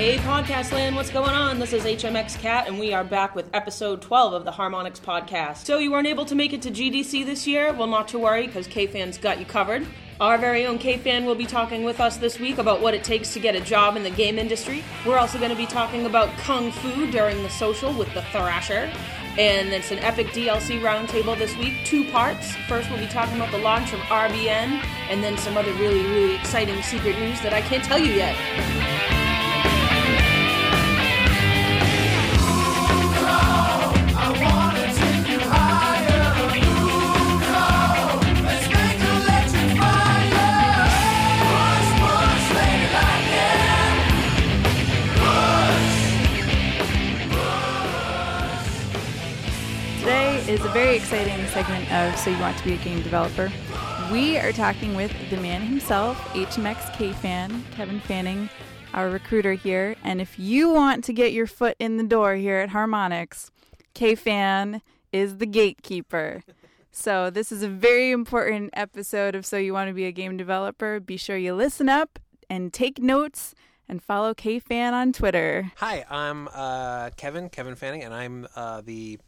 Hey, Podcast Land, what's going on? This is HMX Kat, and we are back with episode 12 of the Harmonix Podcast. So, you weren't able to make it to GDC this year? Well, not to worry, because K-Fan's got you covered. Our very own K-Fan will be talking with us this week about what it takes to get a job in the game industry. We're also going to be talking about Kung Fu during the social with the Thrasher. And it's an epic DLC roundtable this week, two parts. First, we'll be talking about the launch of RBN, and then some other really, really exciting secret news that I can't tell you yet. Is a very exciting segment of So You Want to Be a Game Developer. We are talking with the man himself, HMX K fan, Kevin Fanning, our recruiter here. And if you want to get your foot in the door here at Harmonix, K fan is the gatekeeper. So, this is a very important episode of So You Want to Be a Game Developer. Be sure you listen up and take notes and follow K fan on Twitter. Hi, I'm uh, Kevin, Kevin Fanning, and I'm uh, the,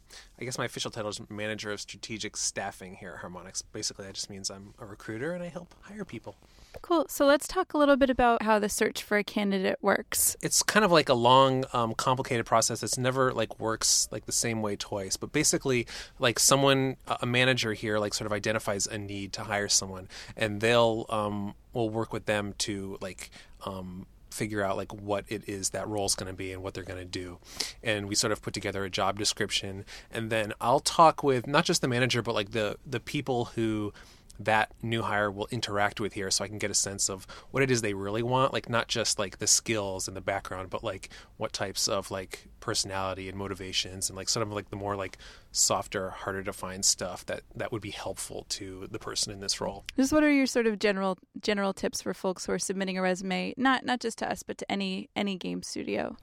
I guess my official title is Manager of Strategic Staffing here at Harmonix. Basically, that just means I'm a recruiter and I help hire people. Cool. So let's talk a little bit about how the search for a candidate works. It's kind of like a long, um, complicated process. It's never like works like the same way twice. But basically, like someone, a manager here, like sort of identifies a need to hire someone, and they'll um, will work with them to like um, figure out like what it is that role is going to be and what they're going to do. And we sort of put together a job description. And then i'll talk with not just the manager but like the the people who that new hire will interact with here so I can get a sense of what it is they really want like not just like the skills and the background but like what types of like personality and motivations and like sort of like the more like softer harder to find stuff that that would be helpful to the person in this role Just what are your sort of general general tips for folks who are submitting a resume, not not just to us, but to any any game studio?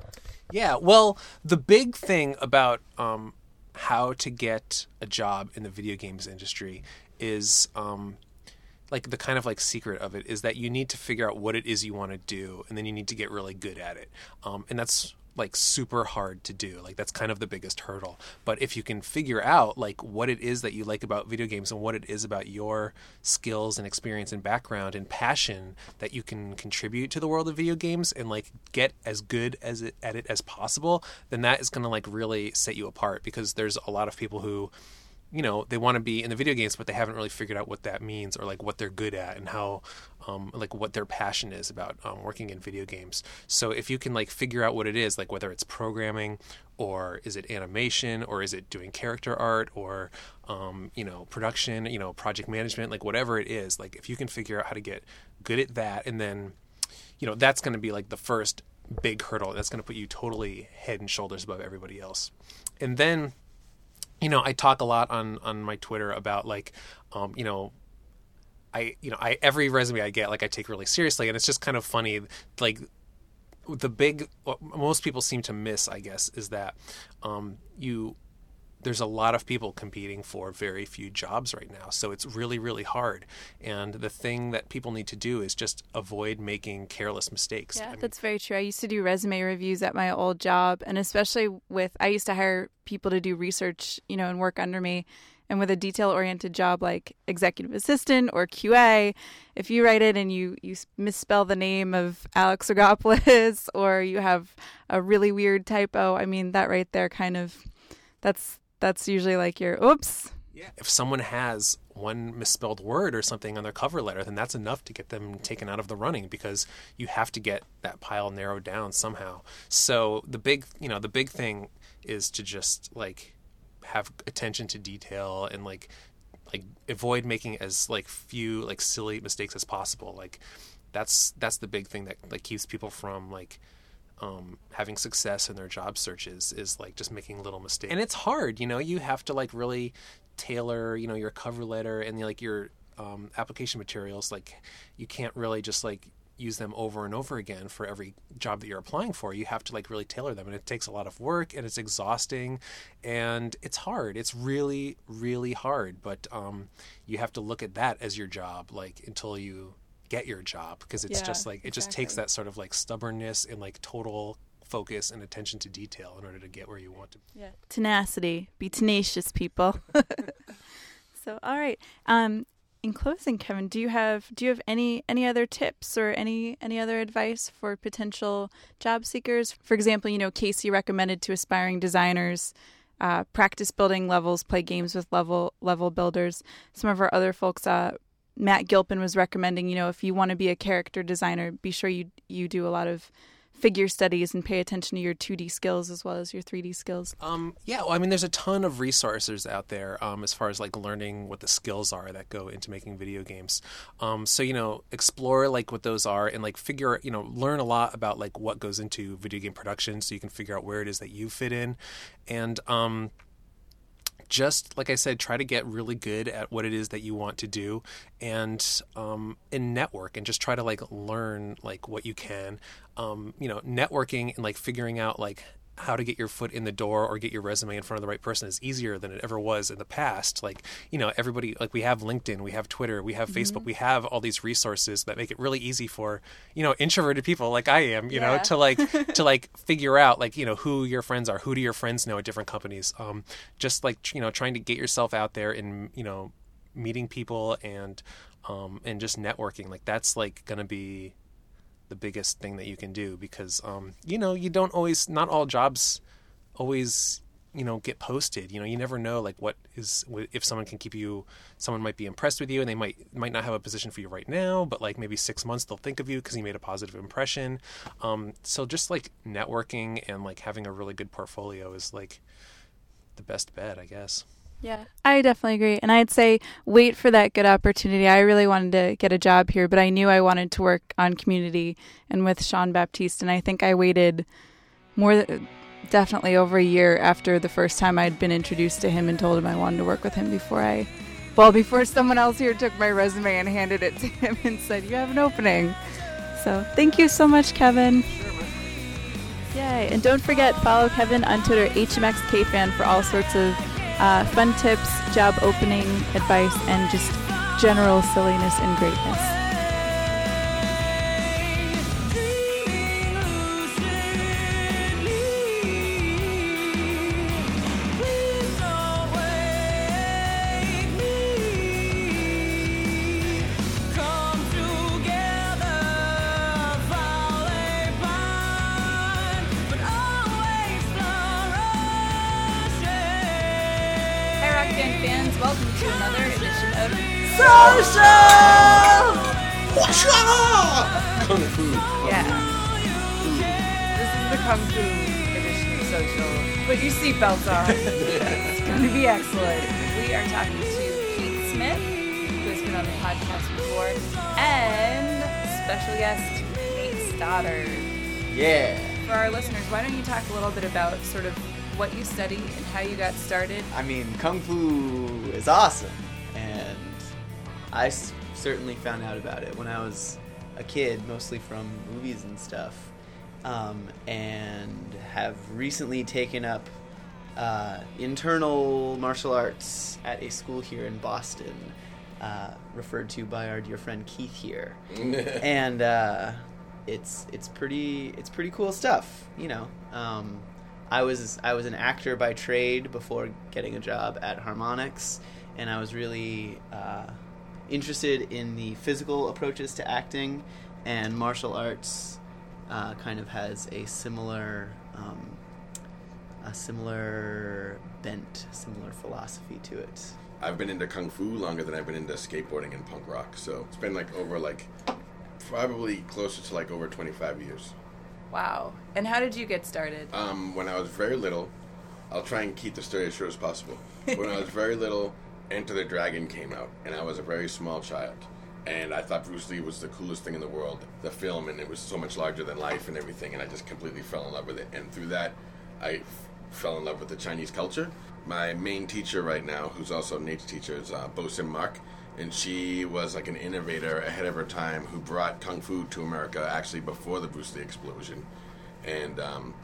Yeah, well, the big thing about um, how to get a job in the video games industry is um, like the kind of like secret of it is that you need to figure out what it is you want to do, and then you need to get really good at it, um, and that's like super hard to do. Like that's kind of the biggest hurdle. But if you can figure out like what it is that you like about video games and what it is about your skills and experience and background and passion that you can contribute to the world of video games and like get as good as it, at it as possible then that is going to like really set you apart because there's a lot of people who you know they want to be in the video games but they haven't really figured out what that means or like what they're good at and how um, like what their passion is about um, working in video games. So if you can like figure out what it is like whether it's programming or is it animation or is it doing character art or um, you know production you know project management like whatever it is like if you can figure out how to get good at that and then you know that's going to be like the first big hurdle that's going to put you totally head and shoulders above everybody else. And then you know, I talk a lot on on my Twitter about like, um, you know, I you know I every resume I get like I take really seriously, and it's just kind of funny like the big what most people seem to miss I guess is that um, you there's a lot of people competing for very few jobs right now. So it's really, really hard. And the thing that people need to do is just avoid making careless mistakes. Yeah, I mean, that's very true. I used to do resume reviews at my old job, and especially with I used to hire people to do research, you know, and work under me. And with a detail oriented job like executive assistant or QA, if you write it and you, you misspell the name of Alex Rigopulos or you have a really weird typo, I mean, that right there kind of that's that's usually like your oops. Yeah. if someone has one misspelled word or something on their cover letter, then that's enough to get them taken out of the running because you have to get that pile narrowed down somehow. So the big, you know, the big thing is to just like have attention to detail and like like avoid making as like few like silly mistakes as possible. Like that's that's the big thing that like keeps people from like um, having success in their job searches is like just making little mistakes. And it's hard, you know. You have to like really tailor, you know, your cover letter and like your um, application materials. Like you can't really just like use them over and over again for every job that you're applying for. You have to like really tailor them, and it takes a lot of work, and it's exhausting, and it's hard. It's really, really hard. But um, you have to look at that as your job, like until you get your job because it's Yeah, just like it just takes that sort of like stubbornness and like total focus and attention to detail in order to get where you want to be. Yeah. Tenacity. Be tenacious, people. so, all right. Um, in closing, Kevin, do you have do you have any any other tips or any any other advice for potential job seekers? For example, you know, Casey recommended to aspiring designers uh, practice building levels, play games with level level builders. Some of our other folks, uh, Matt Gilpin was recommending, you know, if you want to be a character designer, be sure you you do a lot of figure studies and pay attention to your 2D skills as well as your 3D skills. Um, yeah, well, I mean, there's a ton of resources out there um, as far as like learning what the skills are that go into making video games. Um, so you know, explore like what those are and like figure, you know, learn a lot about like what goes into video game production, so you can figure out where it is that you fit in, and um, just like I said, try to get really good at what it is that you want to do, and um, and network, and just try to like learn like what you can. Um, you know, networking and like figuring out like how to get your foot in the door or get your resume in front of the right person is easier than it ever was in the past. Like, you know, everybody like we have LinkedIn, we have Twitter, we have Facebook, we have all these resources that make it really easy for, you know, introverted people like I am, you know, to like to like figure out like, you know, who your friends are, who do your friends know at different companies. Um just like, you know, trying to get yourself out there and, you know, meeting people and um and just networking. Like that's like going to be the biggest thing that you can do because um, you know you don't always not all jobs always you know get posted. You know you never know like what is if someone can keep you someone might be impressed with you and they might might not have a position for you right now but like maybe six months they'll think of you because you made a positive impression. Um, so just like networking and like having a really good portfolio is like the best bet i guess Yeah, I definitely agree. And I'd say wait for that good opportunity. I really wanted to get a job here, but I knew I wanted to work on community and with Sean Baptiste. And I think I waited more, definitely over a year after the first time I'd been introduced to him and told him I wanted to work with him before I, well, before someone else here took my resume and handed it to him and said, You have an opening. So thank you so much, Kevin. Yay. And don't forget, follow Kevin on Twitter, HMXKFan, for all sorts of uh, fun tips, job opening advice, and just general silliness and greatness. Kung Fu edition of social. Put your seatbelts on. it's going to be excellent. We are talking to Keith Smith, who has been on the podcast before, and special guest Nate Stoddard. Yeah. For our listeners, why don't you talk a little bit about sort of what you study and how you got started? I mean, Kung Fu is awesome. And I s- certainly found out about it when I was a kid, mostly from movies and stuff. Um, and have recently taken up uh, internal martial arts at a school here in Boston, uh, referred to by our dear friend Keith here. and uh, it's it's pretty it's pretty cool stuff. You know, um, I was I was an actor by trade before getting a job at Harmonix, and I was really uh, interested in the physical approaches to acting, and martial arts uh, kind of has a similar. Um, a similar bent, similar philosophy to it. I've been into kung fu longer than I've been into skateboarding and punk rock. So it's been like over like probably closer to like over 25 years. Wow. And how did you get started? Um, when I was very little, I'll try and keep the story as short as possible. when I was very little, Enter the Dragon came out, and I was a very small child. And I thought Bruce Lee was the coolest thing in the world, the film, and it was so much larger than life and everything, and I just completely fell in love with it. And through that, I f- fell in love with the Chinese culture. My main teacher right now, who's also Nate's teacher, is uh, Bow Sim Mark, and she was like an innovator ahead of her time who brought kung fu to America actually before the Bruce Lee explosion. And um,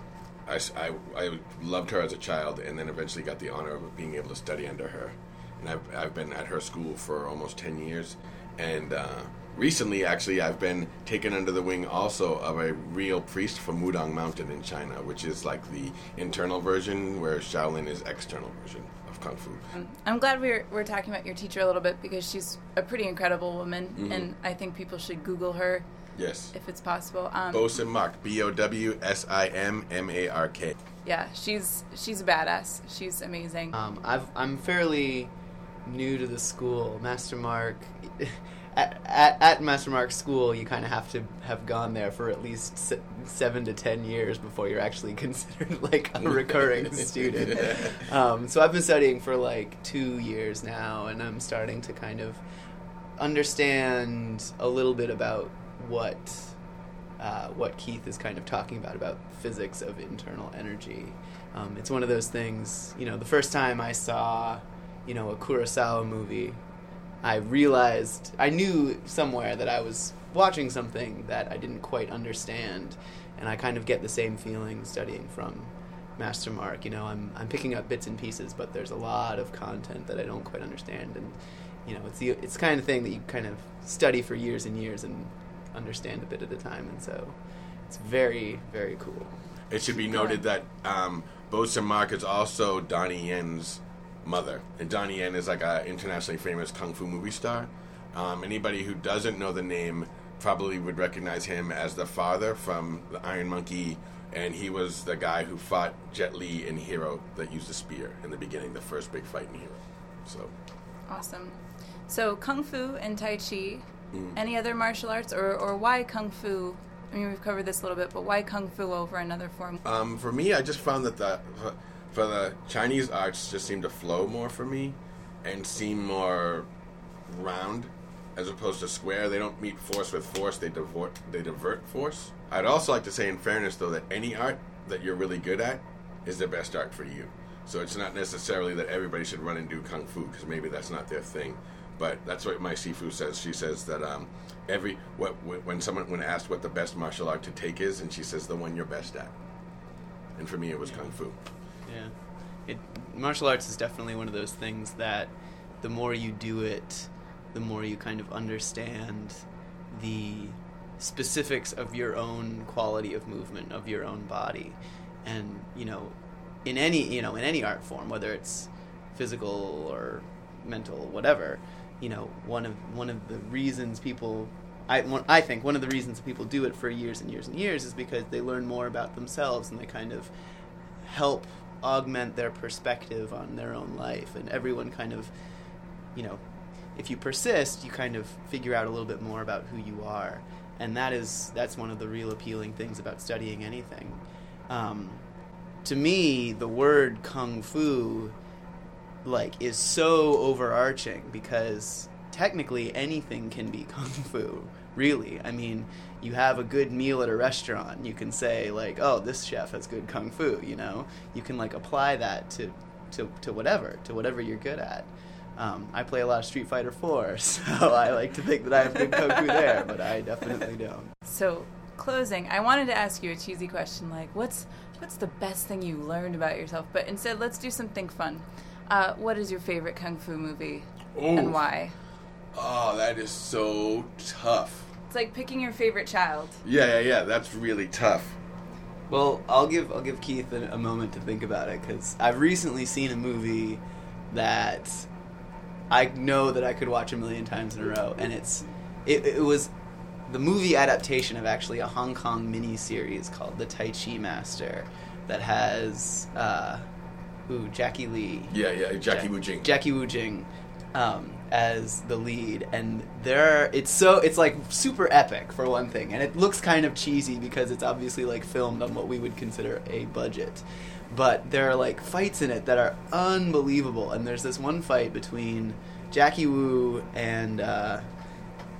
I, I- I loved her as a child, and then eventually got the honor of being able to study under her. And I've, I've been at her school for almost 10 years, And uh, recently, actually, I've been taken under the wing also of a real priest from Wudang Mountain in China, which is like the internal version, where Shaolin is external version of Kung Fu. I'm glad we're, we're talking about your teacher a little bit because she's a pretty incredible woman, and I think people should Google her Yes. if it's possible. Um, Bow Sim Mark, B O W S I M M A R K. yeah, she's she's a badass. She's amazing. Um, I've, I'm fairly new to the school. Master Mark, at, at, at Master Mark's school, you kind of have to have gone there for at least se- seven to ten years before you're actually considered like a recurring student. Um, so I've been studying for like two years now, and I'm starting to kind of understand a little bit about what uh, what Keith is kind of talking about about physics of internal energy. Um, it's one of those things. You know, the first time I saw, you know, a Kurosawa movie, I realized I knew somewhere that I was watching something that I didn't quite understand, and I kind of get the same feeling studying from Master Mark. You know, I'm I'm picking up bits and pieces, but there's a lot of content that I don't quite understand, and you know, it's the it's the kind of thing that you kind of study for years and years and understand a bit at a time, and so it's very very cool. It should be noted that um, Mark is also Donnie Yen's mother, and Donnie Yen is like an internationally famous kung fu movie star. Um, anybody who doesn't know the name probably would recognize him as the father from the Iron Monkey, and he was the guy who fought Jet Li in Hero that used the spear in the beginning, the first big fight in Hero. So Awesome. So kung fu and tai chi. Mm. Any other martial arts, or or why kung fu? I mean, we've covered this a little bit, but why kung fu over another form? Um, for me, I just found that the for the Chinese arts just seem to flow more for me, and seem more round as opposed to square. They don't meet force with force; they divert they divert force. I'd also like to say, in fairness, though, that any art that you're really good at is the best art for you. So it's not necessarily that everybody should run and do kung fu because maybe that's not their thing. But that's what my Sifu says. She says that um, every what when someone when asked what the best martial art to take is, and she says the one you're best at. And for me, it was kung fu. Yeah, it martial arts is definitely one of those things that the more you do it, the more you kind of understand the specifics of your own quality of movement of your own body, and you know, in any you know in any art form, whether it's physical or mental, whatever, you know, one of one of the reasons people I, I think one of the reasons people do it for years and years and years is because they learn more about themselves and they kind of help augment their perspective on their own life. And everyone kind of, you know, if you persist, you kind of figure out a little bit more about who you are. And that is that's one of the real appealing things about studying anything. Um, to me, the word kung fu like is so overarching because technically anything can be kung fu really i mean you have a good meal at a restaurant you can say like oh this chef has good kung fu you know you can like apply that to to, to whatever to whatever you're good at um, I play a lot of Street Fighter 4, so I like to think that I have good kung fu there, but I definitely don't. So closing, I wanted to ask you a cheesy question like, what's what's the best thing you learned about yourself? But instead, let's do something fun. Uh, what is your favorite kung fu movie Ooh. and why? Oh, that is so tough. It's like picking your favorite child. Yeah, yeah, yeah. That's really tough. Well, I'll give I'll give Keith a, a moment to think about it because I've recently seen a movie that I know that I could watch a million times in a row, and it's it, it was the movie adaptation of actually a Hong Kong mini series called The Tai Chi Master that has uh, ooh Jackie Lee Yeah, yeah. Jackie Ja- Wu Jing. Jackie Wu Jing um, as the lead, and there it's so it's like super epic for one thing, and it looks kind of cheesy because it's obviously like filmed on what we would consider a budget. But there are like fights in it that are unbelievable, and there's this one fight between Jackie Wu and uh,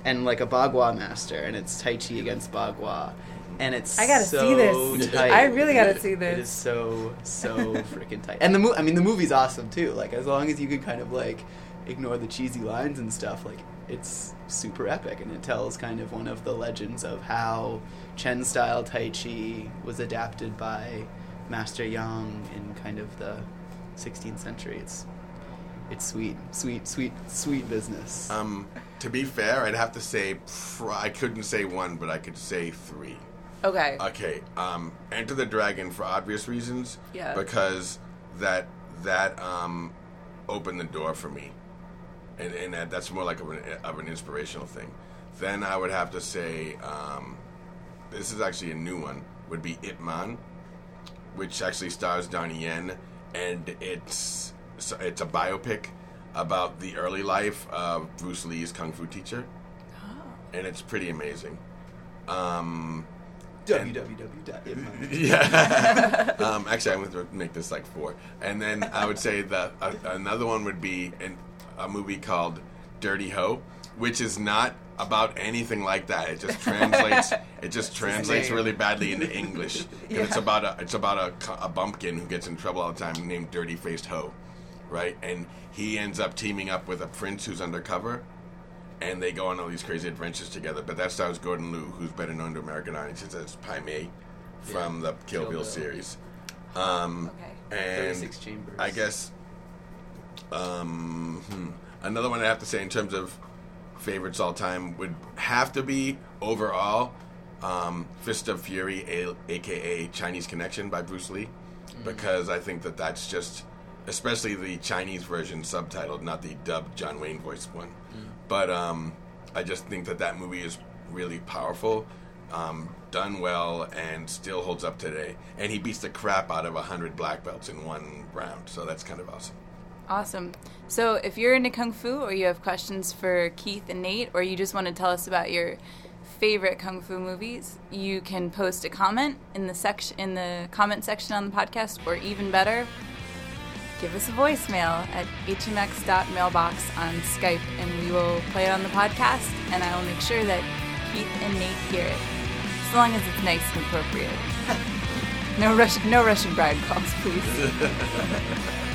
and like a Bagua master, and it's Tai Chi against Bagua. And it's I gotta so see this. tight. I really gotta see It this. is so so freaking tight. And the mo- I mean the movie's awesome too. Like as long as you can kind of like ignore the cheesy lines and stuff, like it's super epic and it tells kind of one of the legends of how Chen style Tai Chi was adapted by Master Yang in kind of the 16th century. It's it's sweet, sweet, sweet, sweet business. Um, to be fair, I'd have to say pr- I couldn't say one, but I could say three. Okay. Okay, um, Enter the Dragon for obvious reasons. Yeah. Because that that um, opened the door for me, and and that, that's more like of an, of an inspirational thing. Then I would have to say um, this is actually a new one. Would be Ip Man, which actually stars Donnie Yen, and it's it's a biopic about the early life of Bruce Lee's kung fu teacher, and it's pretty amazing. Um, www.itman. yeah. um, actually, I'm going to make this like four, and then I would say that uh, another one would be in a movie called Dirty Ho, which is not about anything like that. It just translates. it just translates really badly into English. 'Cause It's about a it's about a, a bumpkin who gets in trouble all the time named Dirty Faced Ho, right? And he ends up teaming up with a prince who's undercover. And they go on all these crazy adventures together. But that stars Gordon Liu, who's better known to American audiences as Pai Mei from the Kill, Kill Bill, Bill. series. Um, Okay. and 36 chambers. I guess um, hmm, another one I have to say in terms of favorites all time would have to be overall um, Fist of Fury, a- aka Chinese Connection by Bruce Lee, because I think that that's just, especially the Chinese version subtitled, not the dubbed John Wayne voice one. But um, I just think that that movie is really powerful, um, done well, and still holds up today. And he beats the crap out of a hundred black belts in one round, so that's kind of awesome. Awesome. So, if you're into kung fu, or you have questions for Keith and Nate, or you just want to tell us about your favorite kung fu movies, you can post a comment in the section in the comment section on the podcast, or even better, give us a voicemail at hmx.mailbox on Skype, and we will play it on the podcast. And I will make sure that Keith and Nate hear it, as long as it's nice and appropriate. no Russian, no Russian bride calls, please.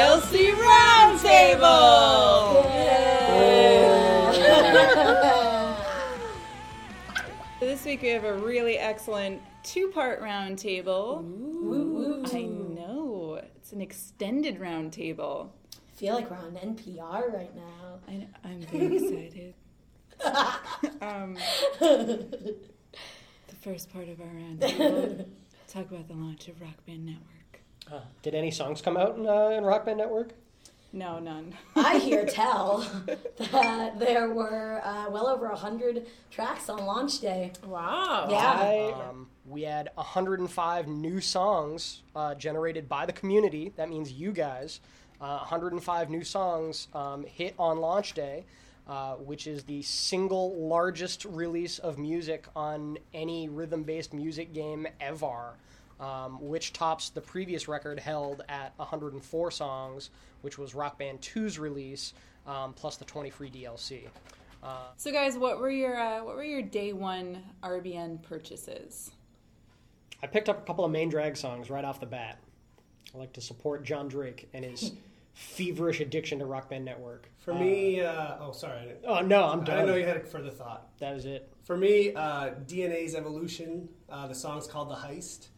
DLC Roundtable! This week we have a really excellent two-part round table. I know. It's an extended round table. I feel like we're on NPR right now. I, I'm very excited. um, the first part of our round table, talk about the launch of Rock Band Network. Uh, did any songs come out in, uh, in Rock Band Network? No, none. I hear tell that there were uh, well over a hundred tracks on launch day. Wow. Yeah. Um, we had 105 new songs uh, generated by the community. That means you guys. Uh, 105 new songs um, hit on launch day, uh, which is the single largest release of music on any rhythm based music game ever. Um, which tops the previous record held at 104 songs, which was Rock Band 2's release, um, plus the 20 free DLC. So, guys, what were your uh, what were your day one RBN purchases? I picked up a couple of main drag songs right off the bat. I like to support John Drake and his feverish addiction to Rock Band Network. For me, uh, oh sorry, Oh no, I'm done. didn't know you had a further thought. That was it. For me, uh, DNA's Evolution. Uh, the song's called The Heist.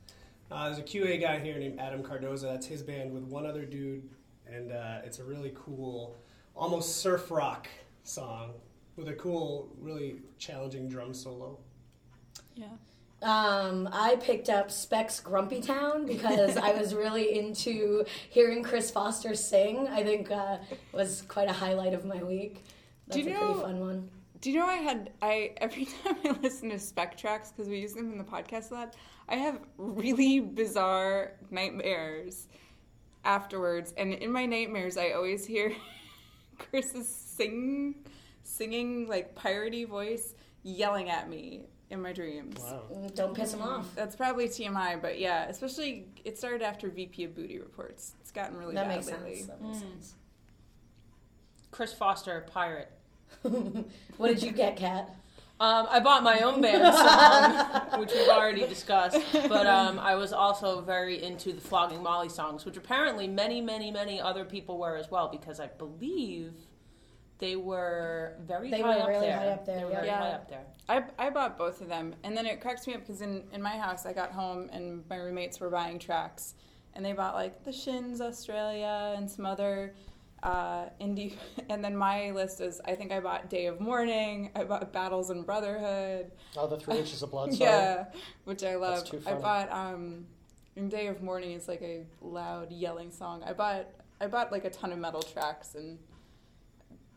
Uh, there's a QA guy here named Adam Cardoza. That's his band with one other dude, and uh, it's a really cool, almost surf rock song with a cool, really challenging drum solo. Yeah. Um, I picked up Specs Grumpy Town because I was really into hearing Chris Foster sing. I think uh, was quite a highlight of my week. That's Do you a pretty know- fun one. Do you know I had I every time I listen to spec tracks because we use them in the podcast a lot, I have really bizarre nightmares afterwards, and in my nightmares I always hear Chris's sing singing like piratey voice yelling at me in my dreams. Wow. Mm, Don't piss him off. That's probably TMI, but yeah, especially it started after VP of Booty Reports. It's gotten really That bad makes lately. sense. That makes sense. Chris Foster, pirate. What did you get, Kat? Um, I bought my own band song, which we've already discussed, but um, I was also very into the Flogging Molly songs, which apparently many, many, many other people were as well, because I believe They were very They high were up really there. high up there, They were yeah. very Yeah. high up there. I, I bought both of them, and then it cracks me up because in, in my house, I got home and my roommates were buying tracks, and they bought like the Shins Australia and some other uh, indie, and then my list is I think I bought Day of Mourning, I bought Battles and Brotherhood, Oh, the Three Inches of Blood song. yeah, which I love. too I bought um, in Day of Mourning is like a loud yelling song. I bought I bought like a ton of metal tracks and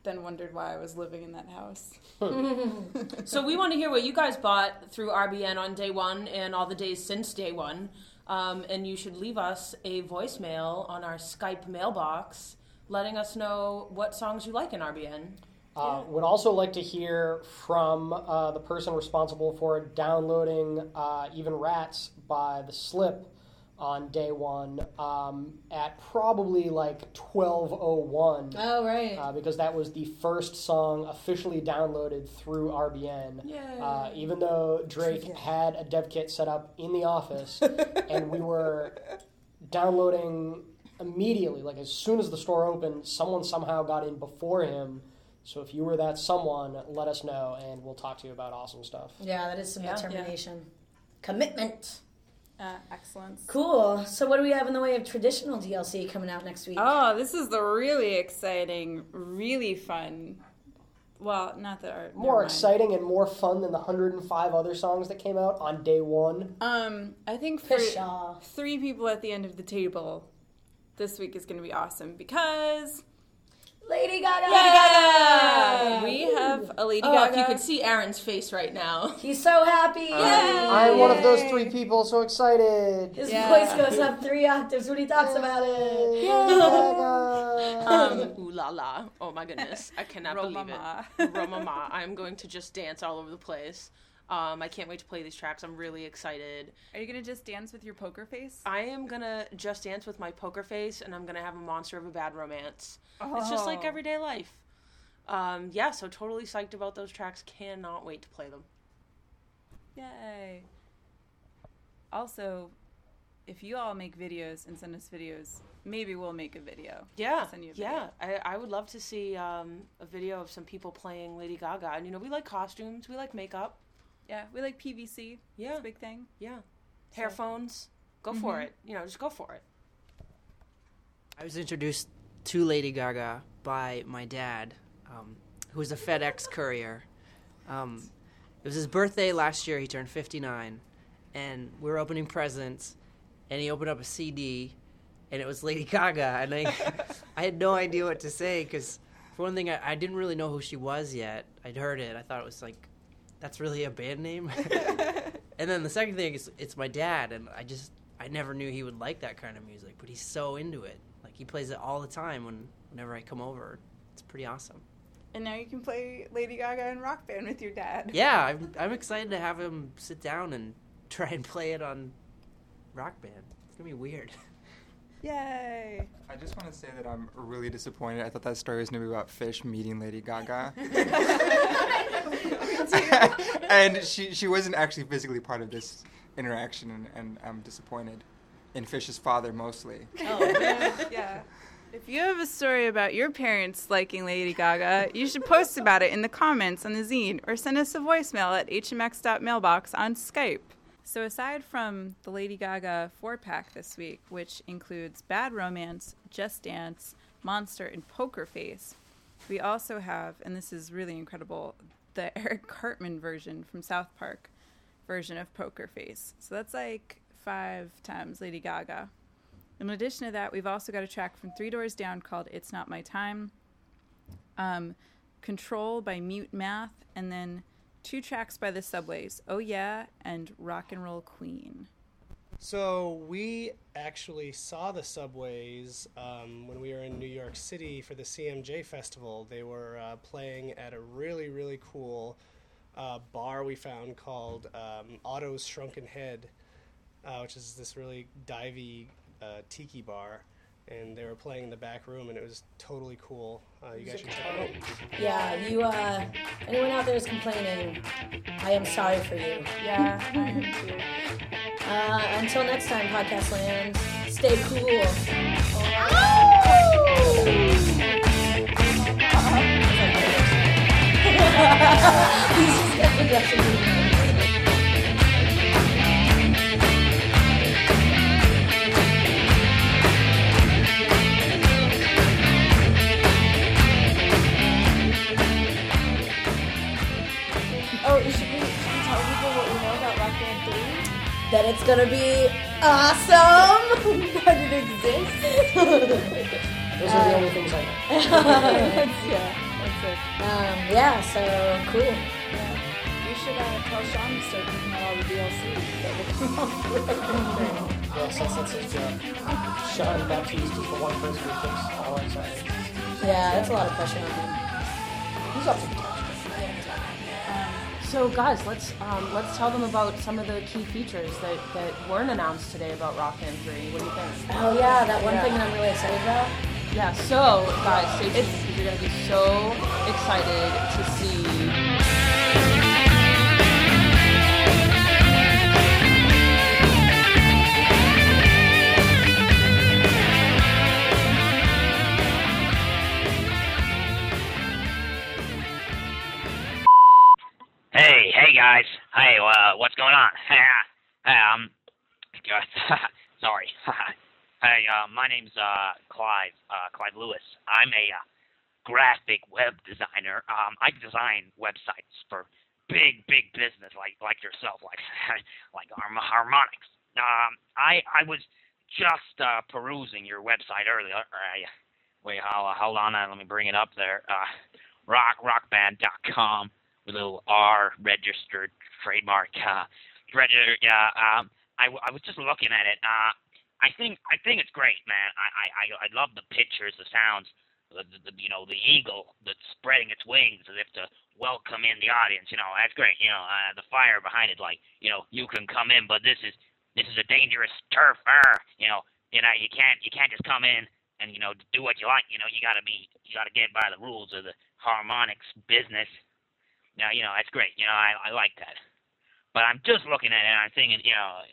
then wondered why I was living in that house. So we want to hear what you guys bought through RBN on day one and all the days since day one. Um, and you should leave us a voicemail on our Skype mailbox letting us know what songs you like in RBN. Uh, Would also like to hear from uh, the person responsible for downloading uh, Even Rats by The Slip on day one um, at probably like 1201. Oh right. Uh, because that was the first song officially downloaded through RBN. Uh, even though Drake had a dev kit set up in the office, and we were downloading immediately, like as soon as the store opened, someone somehow got in before him. So if you were that someone, let us know, and we'll talk to you about awesome stuff. yeah, that is some Yeah. determination. Commitment. Uh, excellence. Cool. So what do we have in the way of traditional DLC coming out next week? Oh, this is the really exciting, really fun. Well, not that our More exciting and more fun than the 105 other songs that came out on day one. Um, I think for Pshaw. three people at the end of the table, this week is going to be awesome because Lady Gaga. yeah, we have a Lady Oh, Gaga. if you could see Aaron's face right now. He's so happy. I'm one of those three people, so excited. His Yeah. voice goes up three octaves when he talks about it. Um, ooh la la. Oh my goodness. I cannot believe Romama. it. Romama. I'm going to just dance all over the place. Um, I can't wait to play these tracks. I'm really excited. Are you going to just dance with your poker face? I am gonna just dance with my poker face, and I'm gonna have a monster of a bad romance. It's just like Oh. everyday life. Um, yeah, so totally psyched about those tracks. Cannot wait to play them. Yay. Also, if you all make videos and send us videos, maybe we'll make a video. Yeah, Send you a yeah. I, I would love to see um, a video of some people playing Lady Gaga. And you know, we like costumes, we like makeup. Yeah, we like PVC. Yeah. It's a big thing. Yeah, hair phones. Go for it. You know, just go for it. I was introduced to Lady Gaga by my dad, um, who was a FedEx courier. Um, it was his birthday last year. He turned 59, and we were opening presents, and he opened up a CD, and it was Lady Gaga, and I, I had no idea what to say because, for one thing, I, I didn't really know who she was yet. I'd heard it. I thought it was like, that's really a band name. and then the second thing is, it's my dad, and I just, I never knew he would like that kind of music, but he's so into it. Like he plays it all the time when, whenever I come over. It's pretty awesome. And now you can play Lady Gaga and Rock Band with your dad. Yeah, I'm, I'm excited to have him sit down and try and play it on Rock Band. It's gonna be weird. Yay. I just want to say that I'm really disappointed. I thought that story was going to be about Fish meeting Lady Gaga. and she, she wasn't actually physically part of this interaction, and, and I'm disappointed. In Fish's father, mostly. Oh yeah. If you have a story about your parents liking Lady Gaga, you should post about it in the comments on the zine or send us a voicemail at hmx.mailbox on Skype. So, aside from the Lady Gaga four pack this week, which includes Bad Romance, Just Dance, Monster, and Poker Face, we also have, and this is really incredible, the Eric Cartman version from South Park version of Poker Face. So, that's like five times Lady Gaga. In addition to that, we've also got a track from Three Doors Down called It's Not My Time, um, Control by Mute Math, and then two tracks by the Subways, Oh Yeah, and Rock and Roll Queen. So we actually saw the subways um, when we were in New York City for the CMJ festival. They were uh, playing at a really really cool uh, bar we found called um, Otto's Shrunken Head, uh, which is this really divey uh, tiki bar and they were playing in the back room, and it was totally cool. Uh, you guys should check it out. Yeah, you. Uh, anyone out there is complaining? I am sorry for you. Yeah, Uh, until next time, Podcast Land. Stay cool. Oh. Should we, should we tell people what we know about Rock Band 3? That it's gonna be awesome that it exists. Those are the only things I know. yeah, that's it. Um, yeah, so cool. Yeah. You should uh, tell Sean to start picking out all the DLC that will come out. Yes, that's, his job. Uh, Sean Baptiste is the one person who picks all anxieties. Yeah, that's a lot of pressure on him. He's up to so, guys, let's um, let's tell them about some of the key features that, that weren't announced today about Rock Band 3. What do you think? Oh yeah, that one thing that I'm really excited about. Yeah, so, guys, stay tuned because you're going to be so excited to see. Hey, uh, what's going on? hey, um, sorry. hey, uh, my name's uh, Clive, uh, Clive Lewis. I'm a uh, graphic web designer. Um, I design websites for big, big business like like yourself, like like Harm- Harmonix. Um, I I was just uh, perusing your website earlier. Uh, wait, hold, hold on, uh, let me bring it up there. Uh, rock rockband.com with a little R registered trademark. Uh, registered. Yeah. Um, I, w- I was just looking at it. Uh, I think I think it's great, man. I I I, love the pictures, the sounds, the, the, you know the eagle that's spreading its wings as if to welcome in the audience. You know that's great. You know uh, the fire behind it, like you know you can come in, but this is this is a dangerous turf. Er, you know you know you can't you can't just come in and you know do what you like. You know you got to be you got to get by the rules of the Harmonix business. Now, you know, that's great. You know, I, I like that. But I'm just looking at it and I'm thinking, you know,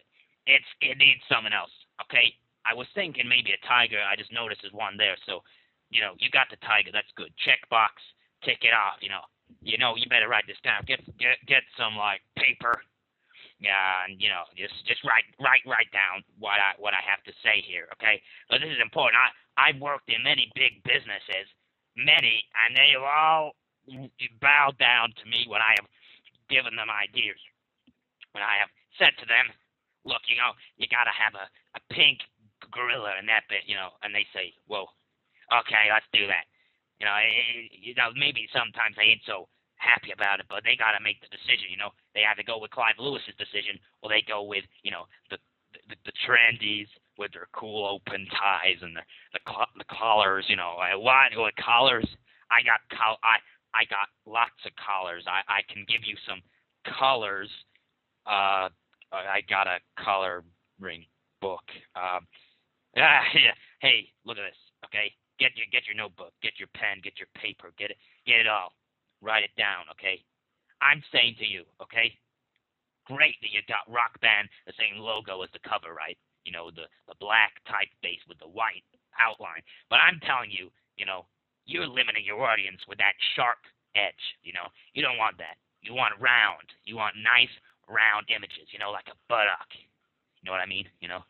it's it needs something else. Okay? I was thinking maybe a tiger. I just noticed there's one there. So, you know, you got the tiger. That's good. Check box, Tick it off. You know, you know, you better write this down. Get get get some like paper. Yeah, and you know, just just write write write down what I what I have to say here. Okay? But this is important. I I've worked in many big businesses, many, and they've all bowed down to me when I have given them ideas. When I have said to them, look, you know, you got to have a, a pink gorilla in that bit, you know, and they say, whoa, okay, let's do that. You know, it, you know, maybe sometimes they ain't so happy about it, but they got to make the decision, you know. They to go with Clive Lewis's decision, or they go with, you know, the the, the trendies with their cool open ties and the the, the collars, you know. I want with oh, collars. I got col- I I got lots of collars. I, I can give you some colors. Uh, I got a coloring book. Um, ah, yeah. Hey, look at this. Okay, get your get your notebook, get your pen, get your paper, get it get it all. Write it down. Okay. I'm saying to you. Okay. Great that you got Rock Band the same logo as the cover, right? You know the the black typeface with the white outline. But I'm telling you, you know, you're limiting your audience with that sharp edge. You know, you don't want that. You want round. You want nice round images. You know, like a buttock. You know what I mean? You know.